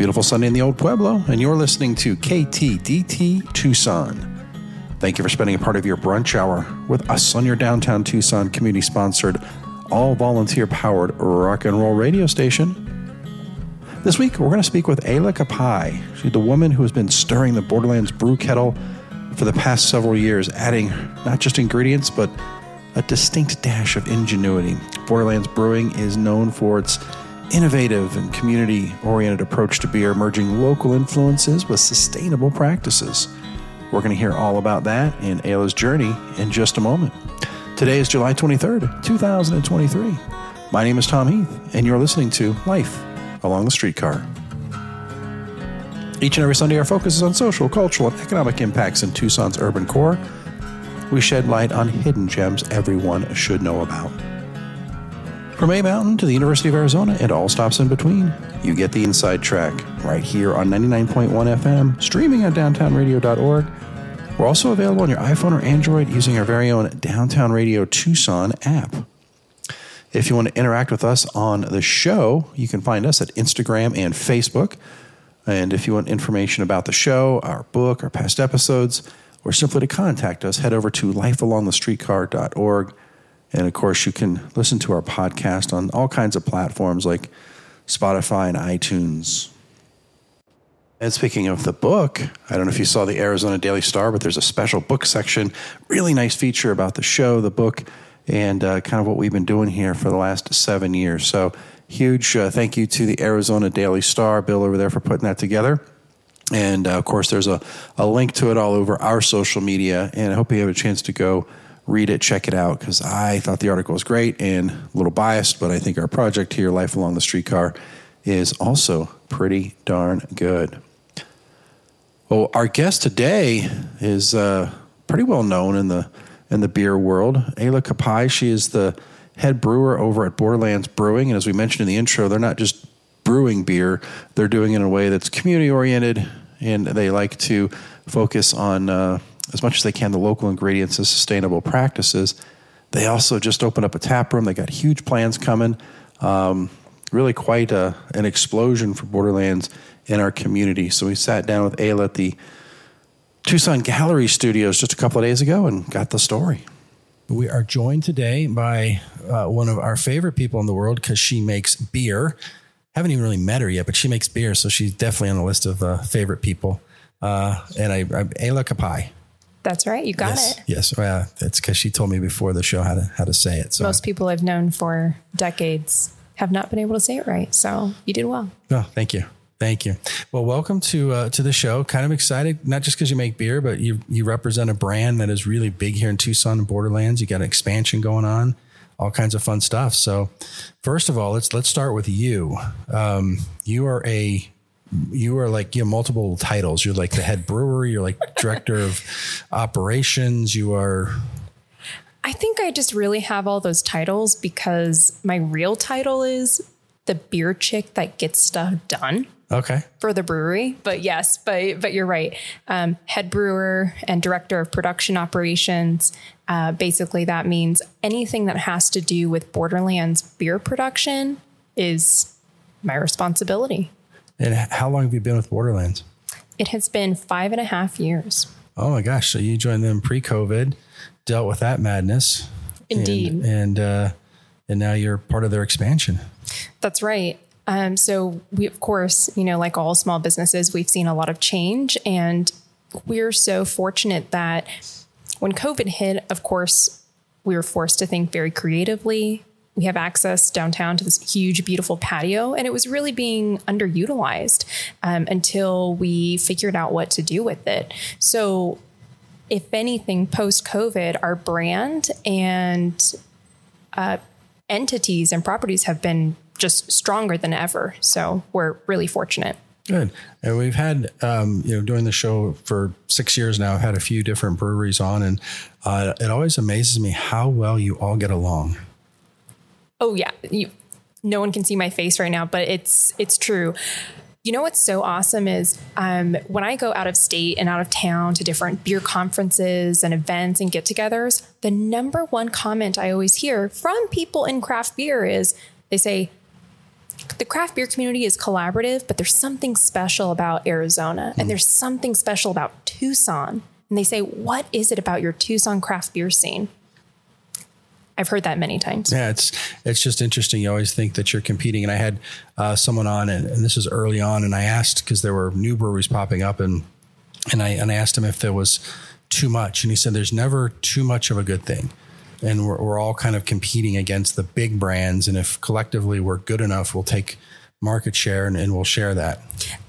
beautiful Sunday in the Old Pueblo, and you're listening to KTDT Tucson. Thank you for spending a part of your brunch hour with us on your downtown Tucson community sponsored, all volunteer powered rock and roll radio station. This week, we're going to speak with Ayla Kapahi. The woman who has been stirring the Borderlands brew kettle for the past several years, adding not just ingredients, but a distinct dash of ingenuity. Borderlands Brewing is known for its innovative and community oriented approach to beer, merging local influences with sustainable practices. We're going to hear all about that in Ayla's journey in just a moment. Today is July 23rd, 2023. My name is Tom Heath, and you're listening to Life Along the Streetcar. Each and every Sunday, our focus is on social, cultural, and economic impacts in Tucson's urban core. We shed light on hidden gems everyone should know about. From A Mountain to the University of Arizona and all stops in between, you get the inside track right here on 99.1 FM, streaming on downtownradio.org. We're also available on your iPhone or Android using our very own Downtown Radio Tucson app. If you want to interact with us on the show, you can find us at Instagram and Facebook. And if you want information about the show, our book, our past episodes, or simply to contact us, head over to lifealongthestreetcar.org. And of course, you can listen to our podcast on all kinds of platforms like Spotify and iTunes. And speaking of the book, I don't know if you saw the Arizona Daily Star, but there's a special book section, really nice feature about the show, the book, and uh, kind of what we've been doing here for the last seven years. So, huge uh, thank you to the Arizona Daily Star, Bill over there, for putting that together. And uh, of course, there's a, a link to it all over our social media. And I hope you have a chance to go read it, check it out, because I thought the article was great and a little biased, but I think our project here, Life Along the Streetcar, is also pretty darn good. Well, our guest today is uh, pretty well known in the in the beer world. Ayla Kapahi, she is the head brewer over at Borderlands Brewing, and as we mentioned in the intro, they're not just brewing beer; they're doing it in a way that's community oriented, and they like to focus on uh, as much as they can the local ingredients and sustainable practices. They also just opened up a tap room. They got huge plans coming. Um, really quite a, an explosion for Borderlands in our community. So we sat down with Ayla at the Tucson Gallery Studios just a couple of days ago and got the story. We are joined today by uh, one of our favorite people in the world because she makes beer. Haven't even really met her yet, but she makes beer, so she's definitely on the list of uh, favorite people. Uh, and I, I Ayla Kapahi. That's right. You got yes, it. Yes. Well, it's because she told me before the show how to how to say it. So most people I've known for decades have not been able to say it right. So you did well. Oh, thank you. Thank you. Well, welcome to uh, to the show. Kind of excited, not just because you make beer, but you you represent a brand that is really big here in Tucson and Borderlands. You got an expansion going on, all kinds of fun stuff. So, first of all, let's let's start with you. Um, you are a you are like you have multiple titles. You're like the head brewer. You're like director of operations. You are. I think I just really have all those titles because my real title is the beer chick that gets stuff done. Okay. For the brewery, but yes, but but you're right. Um, head brewer and director of production operations. Uh, basically, that means anything that has to do with Borderlands beer production is my responsibility. And how long have you been with Borderlands? It has been five and a half years. Oh my gosh! So you joined them pre-COVID, dealt with that madness. Indeed. And and, uh, and now you're part of their expansion. That's right. Um, so we, of course, you know, like all small businesses, we've seen a lot of change, and we're so fortunate that when COVID hit, of course, we were forced to think very creatively. We have access downtown to this huge, beautiful patio, and it was really being underutilized um, until we figured out what to do with it. So, if anything, post COVID, our brand and uh, entities and properties have been just stronger than ever. So we're really fortunate. Good. And we've had, um, you know, doing the show for six years now, I've had a few different breweries on, and uh, it always amazes me how well you all get along. Oh, yeah. You, no one can see my face right now, but it's it's true. You know what's so awesome is um, when I go out of state and out of town to different beer conferences and events and get togethers, the number one comment I always hear from people in craft beer is they say, the craft beer community is collaborative, but there's something special about Arizona and there's something special about Tucson. And they say, What is it about your Tucson craft beer scene? I've heard that many times. Yeah, it's it's just interesting. You always think that you're competing. And I had uh, someone on, and, and this was early on, and I asked because there were new breweries popping up, and and I and I asked him if there was too much, and he said there's never too much of a good thing. And we're, we're all kind of competing against the big brands, and if collectively we're good enough, we'll take market share and, and we'll share that.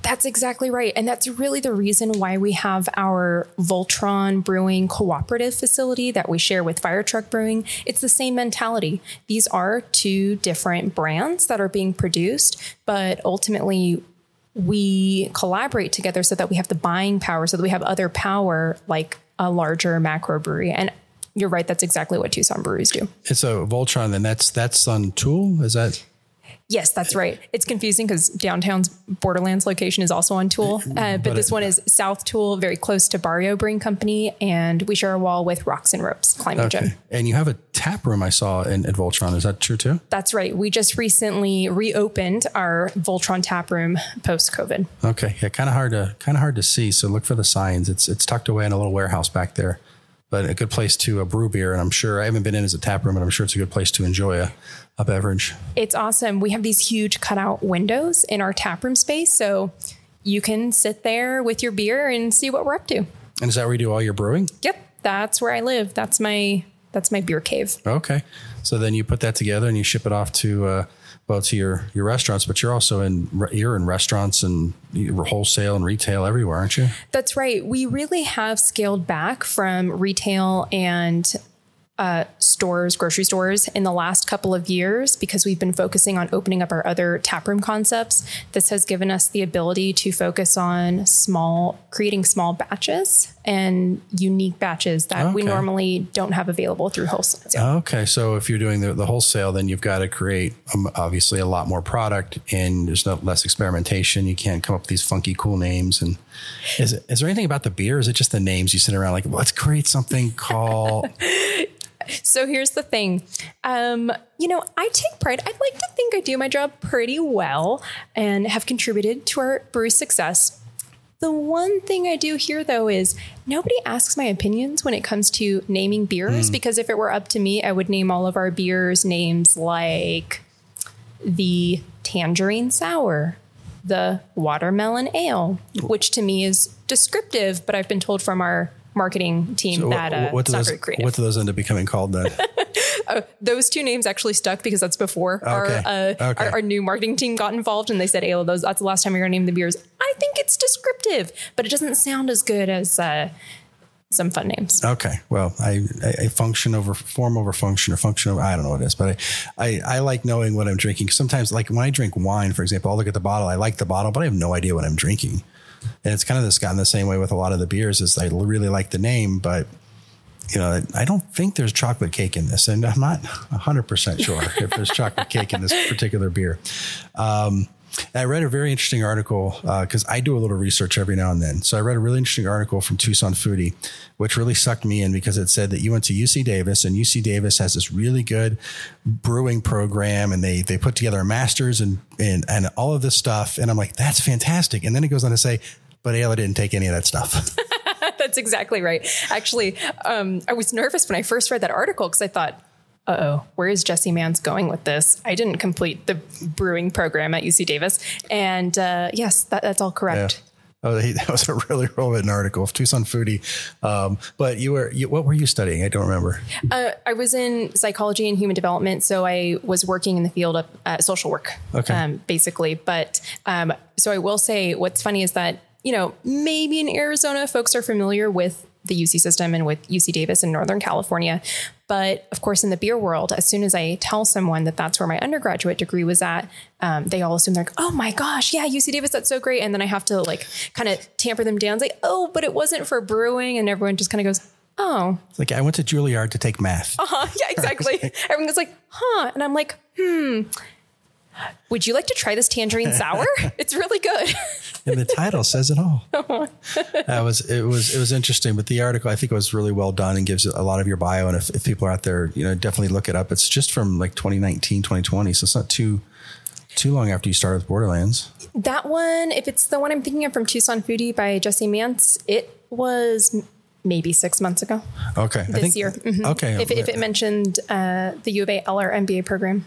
That's exactly right. And that's really the reason why we have our Voltron Brewing cooperative facility that we share with Fire Truck Brewing. It's the same mentality. These are two different brands that are being produced, but ultimately we collaborate together so that we have the buying power, so that we have other power like a larger macro brewery. And you're right, that's exactly what Tucson breweries do. It's a Voltron, and that's that's on Toole. Is that Yes, that's right. It's confusing because downtown's Borderlands location is also on Toole, uh, but, but, this it, one is South Toole, very close to Barrio Brewing Company, and we share a wall with Rocks and Ropes Climbing okay. Gym. And you have a tap room I saw in, at Voltron. Is that true too? That's right. We just recently reopened our Voltron tap room post COVID. Okay, yeah, kind of hard to kind of hard to see. So look for the signs. It's it's tucked away in a little warehouse back there but a good place to uh, brew beer. And I'm sure I haven't been in as a tap room, but I'm sure it's a good place to enjoy a, a beverage. It's awesome. We have these huge cutout windows in our tap room space. So you can sit there with your beer and see what we're up to. And is that where you do all your brewing? Yep. That's where I live. That's my that's my beer cave. Okay. So then you put that together and you ship it off to uh, well to your your restaurants, but you're also in you're in restaurants and wholesale and retail everywhere, aren't you? That's right. We really have scaled back from retail and uh, stores, grocery stores in the last couple of years because we've been focusing on opening up our other taproom concepts. This has given us the ability to focus on small, creating small batches and unique batches that okay. we normally don't have available through wholesale. Okay, so if you're doing the, the wholesale, then you've got to create um, obviously a lot more product, and there's no less experimentation. You can't come up with these funky, cool names. And is, it, is there anything about the beer? is it just the names you sit around like, let's create something called? So here's the thing. Um, you know, I take pride. I'd like to think I do my job pretty well and have contributed to our brewe's success. The one thing I do here, though, is nobody asks my opinions when it comes to naming beers, mm. because if it were up to me, I would name all of our beers names like the Tangerine Sour, the Watermelon Ale, which to me is descriptive, but I've been told from our marketing team so that uh, what, do those, what do those end up becoming called then? uh, those two names actually stuck because that's before okay. Our, uh, okay. our, our new marketing team got involved and they said, "Ayla, those that's the last time you're to name the beers." I think it's descriptive, but it doesn't sound as good as uh, some fun names. Okay. Well, I, I, I, function over form over function or function over, I don't know what it is, but I, I, I like knowing what I'm drinking. Sometimes like when I drink wine, for example, I'll look at the bottle. I like the bottle, but I have no idea what I'm drinking. And it's kind of this gotten the same way with a lot of the beers is I really like the name, but you know, I don't think there's chocolate cake in this, and I'm not 100 percent sure if there's chocolate cake in this particular beer. Um, I read a very interesting article because uh, I do a little research every now and then. So I read a really interesting article from Tucson Foodie, which really sucked me in because it said that you went to UC Davis and UC Davis has this really good brewing program and they they put together a master's and and and all of this stuff. And I'm like, that's fantastic. And then it goes on to say, but Ayla didn't take any of that stuff. that's exactly right. Actually, um, I was nervous when I first read that article because I thought uh oh, where is Jesse Mans going with this? I didn't complete the brewing program at UC Davis. And uh, yes, that, that's all correct. Yeah. Oh, that was a really relevant article of Tucson Foodie. Um, but you were, you, what were you studying? I don't remember. Uh, I was in psychology and human development. So I was working in the field of uh, social work, okay. Um, basically. But um, so I will say what's funny is that, you know, maybe in Arizona, folks are familiar with the UC system and with UC Davis in Northern California. But of course, in the beer world, as soon as I tell someone that that's where my undergraduate degree was at, um, they all assume they're like, oh my gosh, yeah, UC Davis, that's so great. And then I have to like kind of tamper them down, say, oh, but it wasn't for brewing. And everyone just kind of goes, oh. It's like, I went to Juilliard to take math. Uh-huh, yeah, exactly. Everyone's like, huh. And I'm like, hmm would you like to try this tangerine sour? it's really good. and the title says it all. that was it was it was interesting, but the article I think was really well done and gives a lot of your bio. And if, if people are out there, you know, definitely look it up. It's just from like 2019, 2020, so it's not too too long after you started with Borderlands. That one, if it's the one I'm thinking of from Tucson Foodie by Jesse Mance, it was maybe six months ago. Okay, this think, year. Mm-hmm. Okay, if, if it mentioned uh, the U of A Eller MBA program.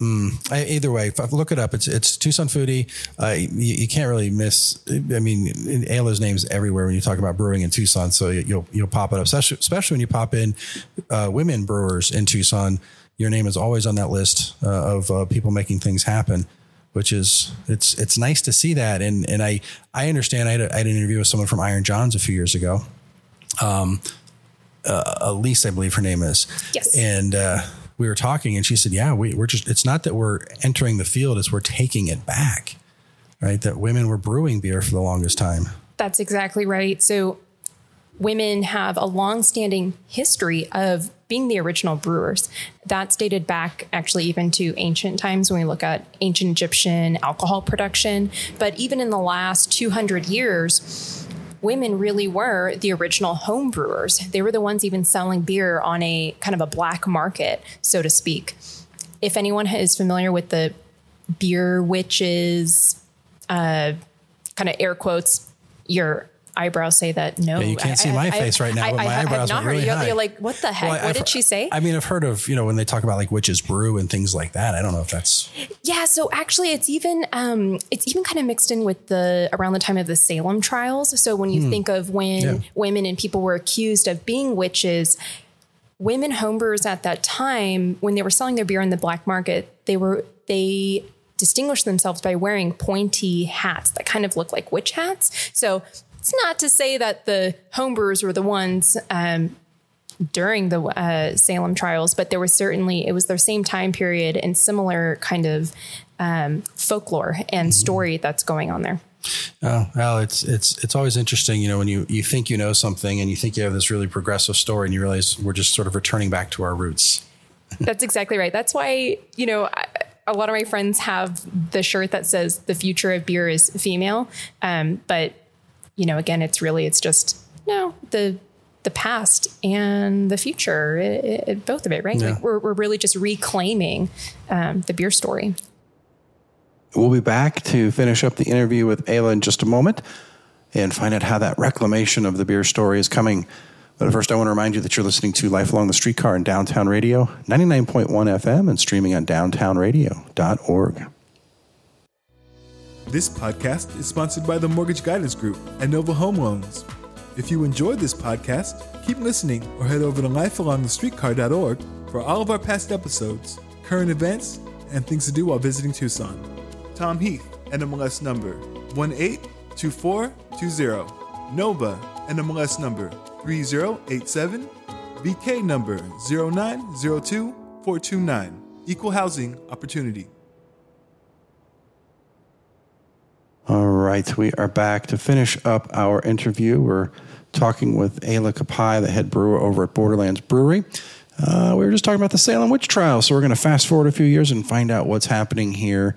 Mm, either way, look it up. It's it's Tucson Foodie. Uh, you, you, can't really miss. I mean, Ayla's name is everywhere when you talk about brewing in Tucson. So you'll you'll pop it up, especially, especially when you pop in uh, women brewers in Tucson. Your name is always on that list uh, of uh, people making things happen, which is it's it's nice to see that. And and I I understand. I had, a, I had an interview with someone from Iron Johns a few years ago. Um, uh, Elise, I believe her name is. Yes. And uh, we were talking and she said, yeah, we, we're just, it's not that we're entering the field, it's we're taking it back, right? That women were brewing beer for the longest time. That's exactly right. So women have a long-standing history of being the original brewers. That's dated back actually even to ancient times when we look at ancient Egyptian alcohol production. But even in the last 200 years, women really were the original home brewers. They were the ones even selling beer on a kind of a black market, so to speak. If anyone is familiar with the beer witches, uh, kind of air quotes, your eyebrows say that no. Yeah, you can't I, see my I, face right now, I, but my eyebrows are really high. You're like, what the heck? Well, what did she say? I mean, I've heard of you know when they talk about like witches brew and things like that. I don't know if that's yeah. So actually, it's even um, it's even kind of mixed in with the around the time of the Salem trials. So when you hmm. think of when yeah. women and people were accused of being witches. Women homebrewers at that time, when they were selling their beer in the black market, they were they distinguished themselves by wearing pointy hats that kind of look like witch hats. So it's not to say that the homebrewers were the ones um, during the uh, Salem trials, but there was certainly it was their same time period and similar kind of um, folklore and mm-hmm. story that's going on there. Oh, well, it's it's it's always interesting, you know, when you you think you know something and you think you have this really progressive story, and you realize we're just sort of returning back to our roots. That's exactly right. That's why you know. I, a lot of my friends have the shirt that says the future of beer is female, um, but you know, again, it's really, it's just, no, the, the past and the future, it, it, both of it, right? Yeah. Like we're, we're really just reclaiming um, the beer story. We'll be back to finish up the interview with Ayla in just a moment and find out how that reclamation of the beer story is coming. But first, I want to remind you that you're listening to Life Along the Streetcar in Downtown Radio, 99.1 FM, and streaming on downtownradio.org. This podcast is sponsored by the Mortgage Guidance Group and Nova Home Loans. If you enjoyed this podcast, keep listening or head over to lifealongthestreetcar.org for all of our past episodes, current events, and things to do while visiting Tucson. Tom Heath, NMLS number 182420. Nova, NMLS number 3087. VK number 0902429. Equal Housing Opportunity. All right, we are back to finish up our interview. We're talking with Ayla Kapahi, the head brewer over at Borderlands Brewery. Uh, we were just talking about the Salem witch trial, so we're going to fast forward a few years and find out what's happening here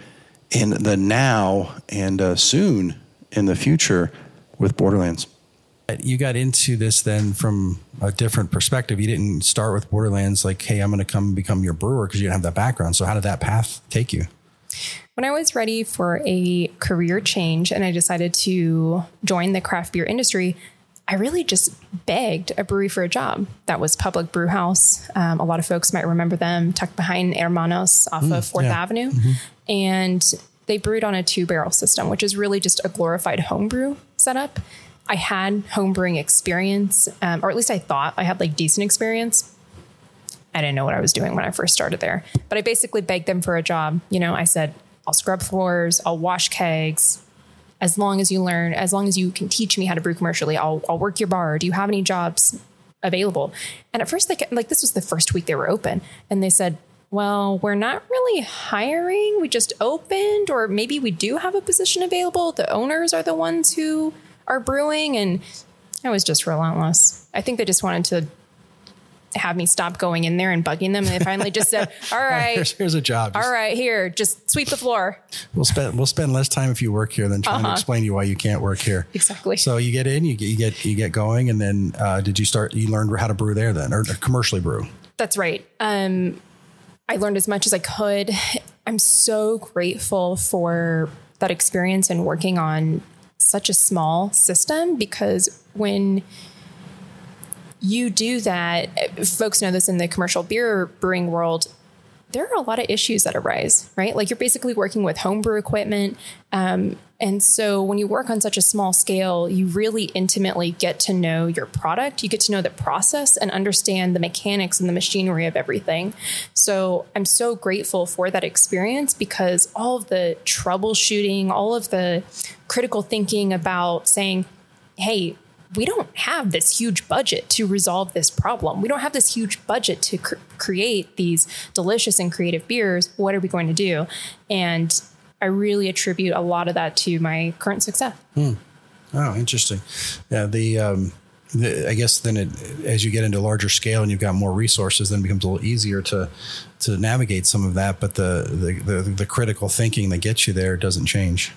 in the now and uh, soon in the future with Borderlands. You got into this then from a different perspective. You didn't start with Borderlands like, hey, I'm going to come become your brewer because you didn't have that background. So, how did that path take you? When I was ready for a career change and I decided to join the craft beer industry, I really just begged a brewery for a job. That was Public Brew House. Um, a lot of folks might remember them tucked behind Hermanos off mm, of Fourth yeah. Avenue. Mm-hmm. And they brewed on a two barrel system, which is really just a glorified homebrew setup. I had homebrewing experience, um, or at least I thought I had like decent experience. I didn't know what I was doing when I first started there, but I basically begged them for a job. You know, I said, I'll scrub floors, I'll wash kegs. As long as you learn, as long as you can teach me how to brew commercially, I'll, I'll work your bar. Do you have any jobs available? And at first, they like this was the first week they were open, and they said, "Well, we're not really hiring. We just opened, or maybe we do have a position available. The owners are the ones who are brewing." And I was just relentless. I think they just wanted to have me stop going in there and bugging them. And they finally just said, "All right, here's, here's, a job. All right, here, just sweep the floor." We'll spend we'll spend less time if you work here than trying uh-huh. to explain to you why you can't work here. Exactly. So you get in, you get you get you get going, and then uh, did you start? You learned how to brew there then, or commercially brew? That's right. Um, I learned as much as I could. I'm so grateful for that experience and working on such a small system because when you do that, folks know this in the commercial beer brewing world. There are a lot of issues that arise, right? Like you're basically working with homebrew equipment. Um, and so when you work on such a small scale, you really intimately get to know your product. You get to know the process and understand the mechanics and the machinery of everything. So I'm so grateful for that experience because all of the troubleshooting, all of the critical thinking about saying, hey, we don't have this huge budget to resolve this problem. We don't have this huge budget to cr- create these delicious and creative beers. What are we going to do? And I really attribute a lot of that to my current success. Hmm. Oh, interesting. Yeah, the, um, the, I guess then it, as you get into larger scale and you've got more resources, then it becomes a little easier to to navigate some of that. But the the, the, the critical thinking that gets you there doesn't change.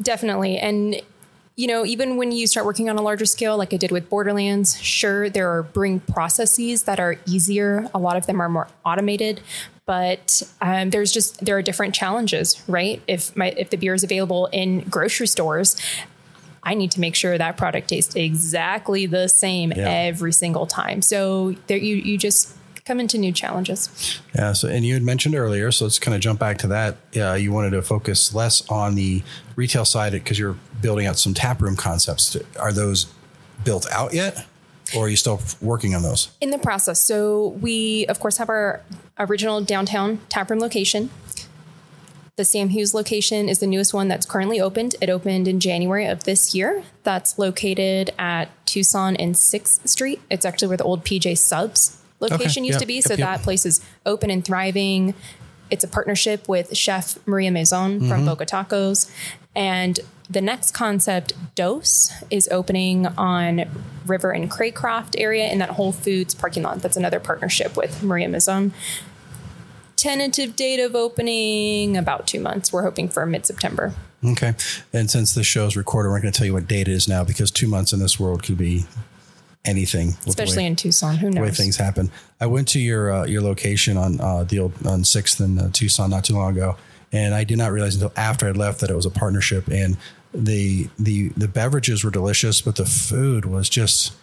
Definitely, and you know, even when you start working on a larger scale, like I did with Borderlands, sure, there are brewing processes that are easier. A lot of them are more automated, but um, there's just there are different challenges, right? If my if the beer is available in grocery stores, I need to make sure that product tastes exactly the same yeah. every single time. So there, you you just come into new challenges. Yeah. So, and you had mentioned earlier, so let's kind of jump back to that. Uh, you wanted to focus less on the retail side because you're building out some taproom concepts. Are those built out yet? Or are you still working on those? In the process. So we, of course, have our original downtown taproom location. The Sam Hughes location is the newest one that's currently opened. It opened in January of this year. That's located at Tucson and 6th Street. It's actually where the old PJ Subs location okay. used yep. to be. So yep, that place is open and thriving. It's a partnership with Chef Maria Mazon mm-hmm. from Boca Tacos. And the next concept, Dose, is opening on River and Craycroft area in that Whole Foods parking lot. That's another partnership with Maria Mazon. Tentative date of opening about two months. We're hoping for mid September. Okay. And since this show is recorded, we're not going to tell you what date it is now because two months in this world could be anything, especially way, in Tucson. Who knows? The way things happen. I went to your uh, your location on uh, the old on Sixth and uh, Tucson not too long ago, and I did not realize until after I left that it was a partnership. And the the the beverages were delicious, but the food was just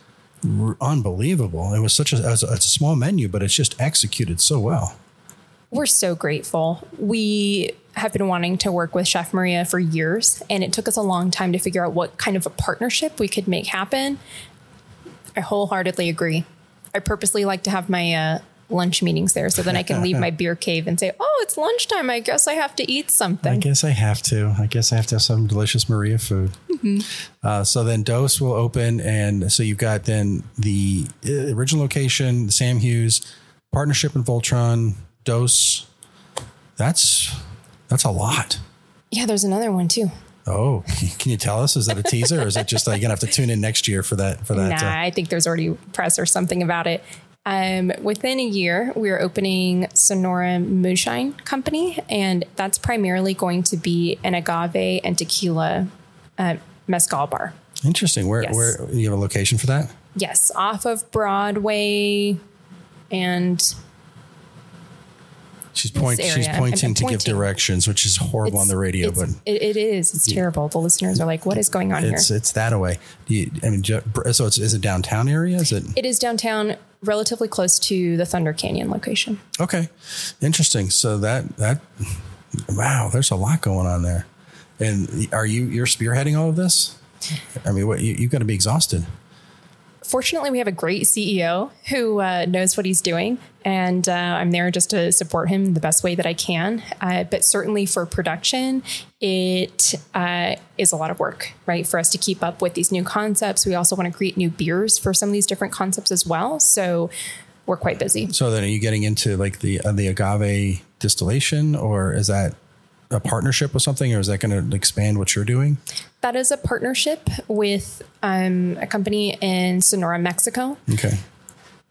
r- unbelievable. It was such a, a, a small menu, but it's just executed so well. We're so grateful. We have been wanting to work with Chef Maria for years, and it took us a long time to figure out what kind of a partnership we could make happen. I wholeheartedly agree. I purposely like to have my uh, lunch meetings there so then I can leave my beer cave and say, oh, it's lunchtime. I guess I have to eat something. I guess I have to. I guess I have to have some delicious Maria food. Mm-hmm. Uh, so then Dose will open. And so you've got then the uh, original location, Sam Hughes, partnership in Voltron, Dose. That's that's a lot. Yeah, there's another one too. Oh, can you tell us? Is that a teaser, or is it just uh, you're gonna have to tune in next year for that? For that, nah, uh, I think there's already press or something about it. Um, within a year, we are opening Sonora Moonshine Company, and that's primarily going to be an agave and tequila uh, mezcal bar. Interesting. Where yes. where you have a location for that? Yes, off of Broadway and She's pointing. She's pointing to give directions, which is horrible it's, on the radio. But it, it is. It's yeah. terrible. The listeners are like, "What is going on it's, here?" It's that away. You, I mean, so it's is it downtown area? Is it? It is downtown, relatively close to the Thunder Canyon location. Okay, interesting. So that that wow, there's a lot going on there. And are you you're spearheading all of this? I mean, what you, you've got to be exhausted fortunately, we have a great CEO who uh, knows what he's doing, and uh, I'm there just to support him the best way that I can. Uh, but certainly for production, it uh, is a lot of work, right? For us to keep up with these new concepts, we also want to create new beers for some of these different concepts as well. So we're quite busy. So then, are you getting into like the uh, the agave distillation, or is that a partnership with something, or is that going to expand what you're doing? That is a partnership with um, a company in Sonora, Mexico. Okay.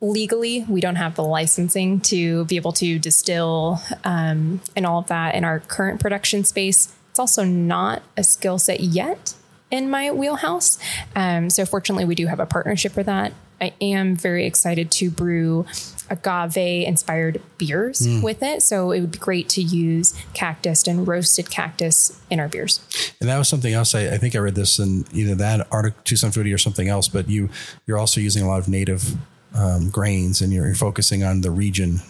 Legally, we don't have the licensing to be able to distill um, and all of that in our current production space. It's also not a skill set yet in my wheelhouse. Um, so, fortunately, we do have a partnership for that. I am very excited to brew agave inspired beers Mm. with it. So it would be great to use cactus and roasted cactus in our beers. And that was something else. I, I think I read this in either that article, Tucson Foodie, or something else. But you you're also using a lot of native um, grains, and you're, you're focusing on the region.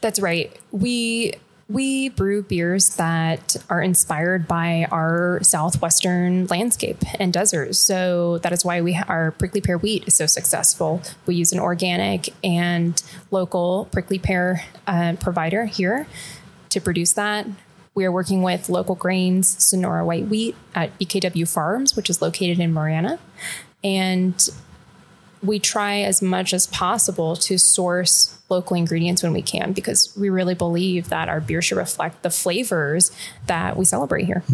That's right. We we brew beers that are inspired by our southwestern landscape and deserts. So that is why we our prickly pear wheat is so successful. We use an organic and local prickly pear uh, provider here to produce that. We are working with local grains, Sonora white wheat at BKW Farms, which is located in Marana, and we try as much as possible to source local ingredients when we can because we really believe that our beer should reflect the flavors that we celebrate here.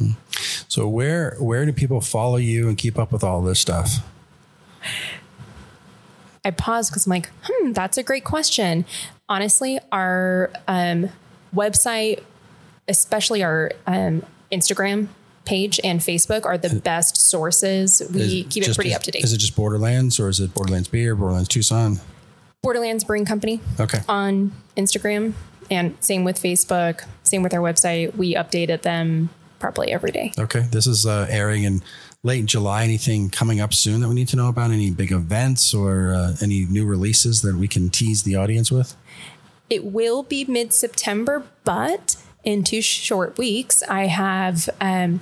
So where where do people follow you and keep up with all this stuff? I pause because I'm like, hmm, that's a great question. Honestly, our um, website, especially our um, Instagram page and Facebook, are the best sources. We keep it pretty is- up to date. Is it just Borderlands or is it Borderlands Beer, Borderlands Tucson? Borderlands Brewing Company. Okay. on Instagram and same with Facebook, same with our website. We updated them probably every day. Okay. This is uh, airing in late July. Anything coming up soon that we need to know about? Any big events or uh, any new releases that we can tease the audience with? It will be mid September, but in two short weeks, I have. Um,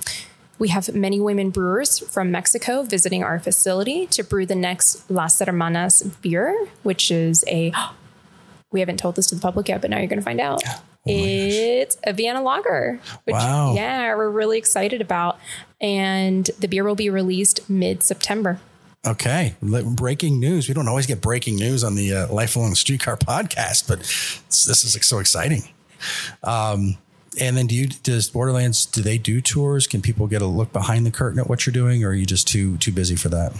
we have many women brewers from Mexico visiting our facility to brew the next Las Hermanas beer, which is a. We haven't told this to the public yet, but now you're going to find out. it's a Vienna lager, which Wow. yeah, we're really excited about, and the beer will be released mid September. Okay. Breaking news. We don't always get breaking news on the uh, Life Along Streetcar podcast, but this is so exciting. Um, and then do you, does Borderlands, do they do tours? Can people get a look behind the curtain at what you're doing or are you just too, too busy for that?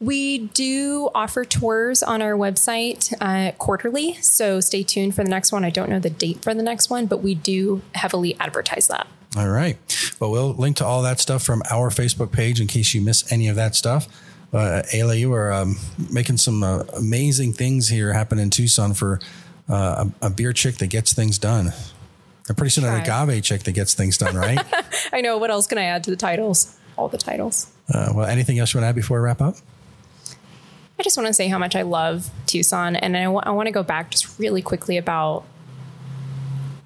We do offer tours on our website uh, quarterly, so stay tuned for the next one. I don't know the date for the next one, but we do heavily advertise that. All right. Well, we'll link to all that stuff from our Facebook page in case you miss any of that stuff. Uh, Ayla, you are um, making some uh, amazing things here happen in Tucson for uh, a, a beer chick that gets things done. And pretty soon an agave chick that gets things done, right? I know. What else can I add to the titles? All the titles. uh, well, anything else you want to add before we wrap up? I just want to say how much I love Tucson, and I want to go back just really quickly about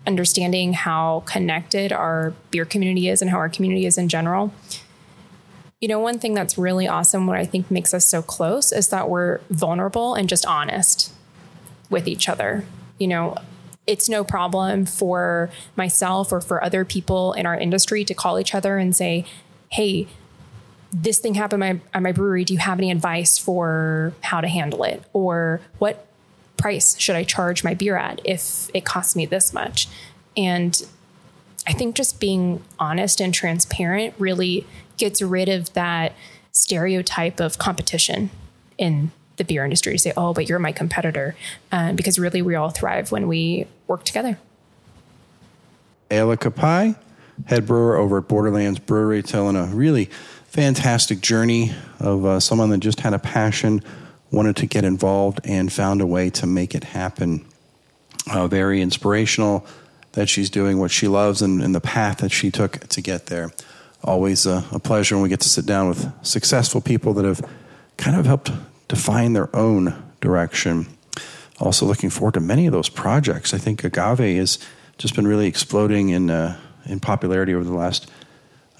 understanding how connected our beer community is and how our community is in general. You know, one thing that's really awesome, what I think makes us so close, is that we're vulnerable and just honest with each other. You know, it's no problem for myself or for other people in our industry to call each other and say, hey, this thing happened at my, at my brewery. Do you have any advice for how to handle it? Or what price should I charge my beer at if it costs me this much? And I think just being honest and transparent really gets rid of that stereotype of competition in the beer industry to say, oh, but you're my competitor. Um, because really, we all thrive when we work together. Ayla Kapahi, head brewer over at Borderlands Brewery, telling a really fantastic journey of uh, someone that just had a passion, wanted to get involved, and found a way to make it happen. Uh, very inspirational that she's doing what she loves and, and the path that she took to get there. Always a, a pleasure when we get to sit down with successful people that have kind of helped define their own direction. Also, looking forward to many of those projects. I think agave has just been really exploding in uh, in popularity over the last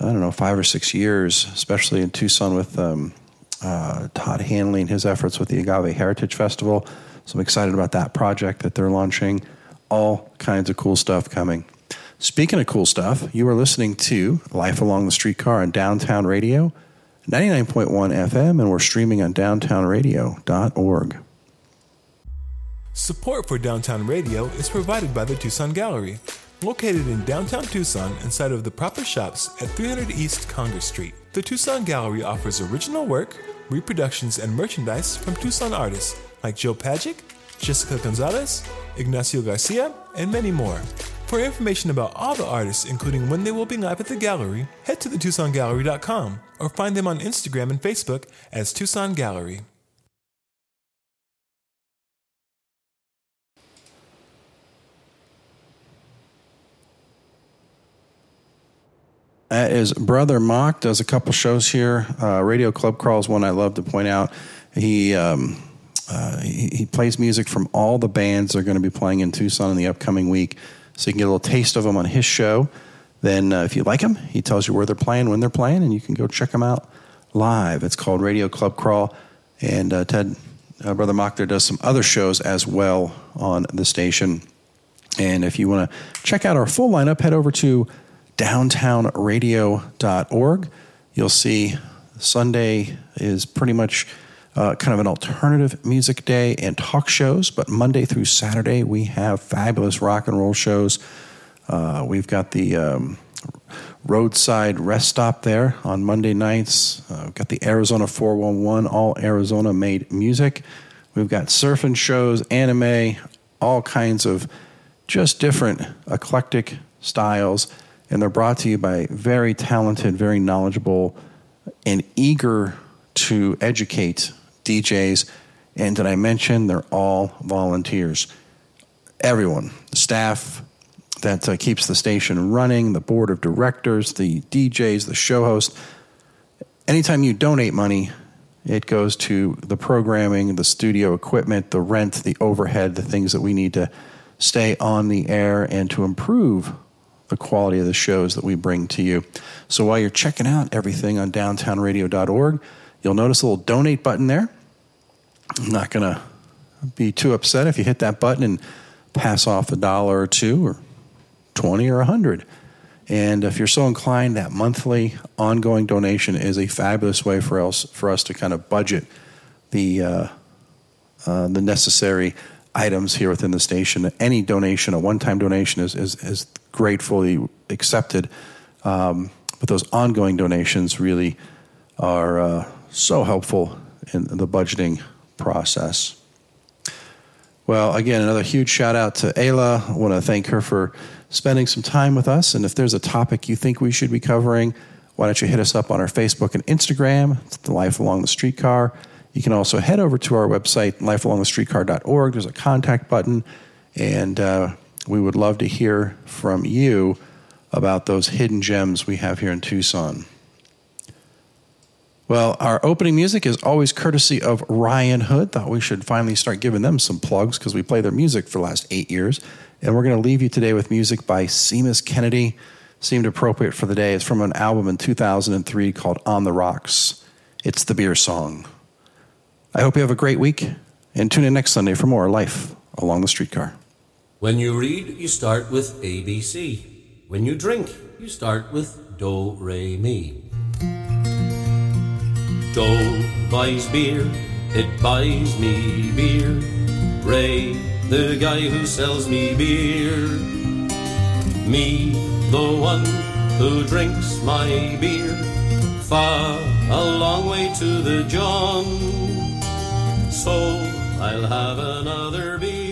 I don't know five or six years, especially in Tucson with um, uh, Todd Hanley and his efforts with the Agave Heritage Festival. So I'm excited about that project that they're launching. All kinds of cool stuff coming. Speaking of cool stuff, you are listening to Life Along the Streetcar on Downtown Radio, 99.1 FM, and we're streaming on downtownradio.org. Support for Downtown Radio is provided by the Tucson Gallery, located in downtown Tucson inside of the proper shops at 300 East Congress Street. The Tucson Gallery offers original work, reproductions, and merchandise from Tucson artists like Joe Pagac, Jessica Gonzalez, Ignacio Garcia, and many more. For information about all the artists, including when they will be live at the gallery, head to thetucsongallery.com or find them on Instagram and Facebook as Tucson Gallery. That is Brother Mock does a couple shows here. Uh, Radio Club Crawl is one I love to point out. He, um, uh, he, he plays music from all the bands they're going to be playing in Tucson in the upcoming week, so you can get a little taste of them on his show. Then, uh, if you like him, he tells you where they're playing, when they're playing, and you can go check them out live. It's called Radio Club Crawl, and uh, Ted, uh, Brother Mock, there does some other shows as well on the station. And if you want to check out our full lineup, head over to downtownradio.org. You'll see Sunday is pretty much uh, kind of an alternative music day and talk shows, but Monday through Saturday, we have fabulous rock and roll shows. Uh, we've got the um, roadside rest stop there on Monday nights. Uh, we've got the Arizona 411, all Arizona made music. We've got surfing shows, anime, all kinds of just different eclectic styles. And they're brought to you by very talented, very knowledgeable, and eager to educate DJs. And did I mention they're all volunteers? Everyone, staff, that uh, keeps the station running, the board of directors, the DJs, the show host. Anytime you donate money, it goes to the programming, the studio equipment, the rent, the overhead, the things that we need to stay on the air and to improve the quality of the shows that we bring to you. So while you're checking out everything on downtownradio.org, you'll notice a little donate button there. I'm not going to be too upset if you hit that button and pass off a dollar or two or 20 or 100. And if you're so inclined, that monthly ongoing donation is a fabulous way for us for us to kind of budget the uh, uh, the necessary items here within the station. Any donation, a one-time donation, is is, is gratefully accepted. Um, but those ongoing donations really are uh, so helpful in the budgeting process. Well, again, another huge shout out to Ayla. I want to thank her for spending some time with us. And if there's a topic you think we should be covering, why don't you hit us up on our Facebook and Instagram? It's the Life Along the Streetcar. You can also head over to our website, lifealongthestreetcar.org. There's a contact button, and uh, we would love to hear from you about those hidden gems we have here in Tucson. Well, our opening music is always courtesy of Ryanhood. Thought we should finally start giving them some plugs because we play their music for the last eight years. And we're going to leave you today with music by Seamus Kennedy. Seemed appropriate for the day. It's from an album in 2003 called On the Rocks. It's the beer song. I hope you have a great week and tune in next Sunday for more Life Along the Streetcar. When you read, you start with ABC. When you drink, you start with Do, Re, Mi. Do buys beer, it buys me beer. Ray, the guy who sells me beer. Me, the one who drinks my beer. Far a long way to the John. So I'll have another beer.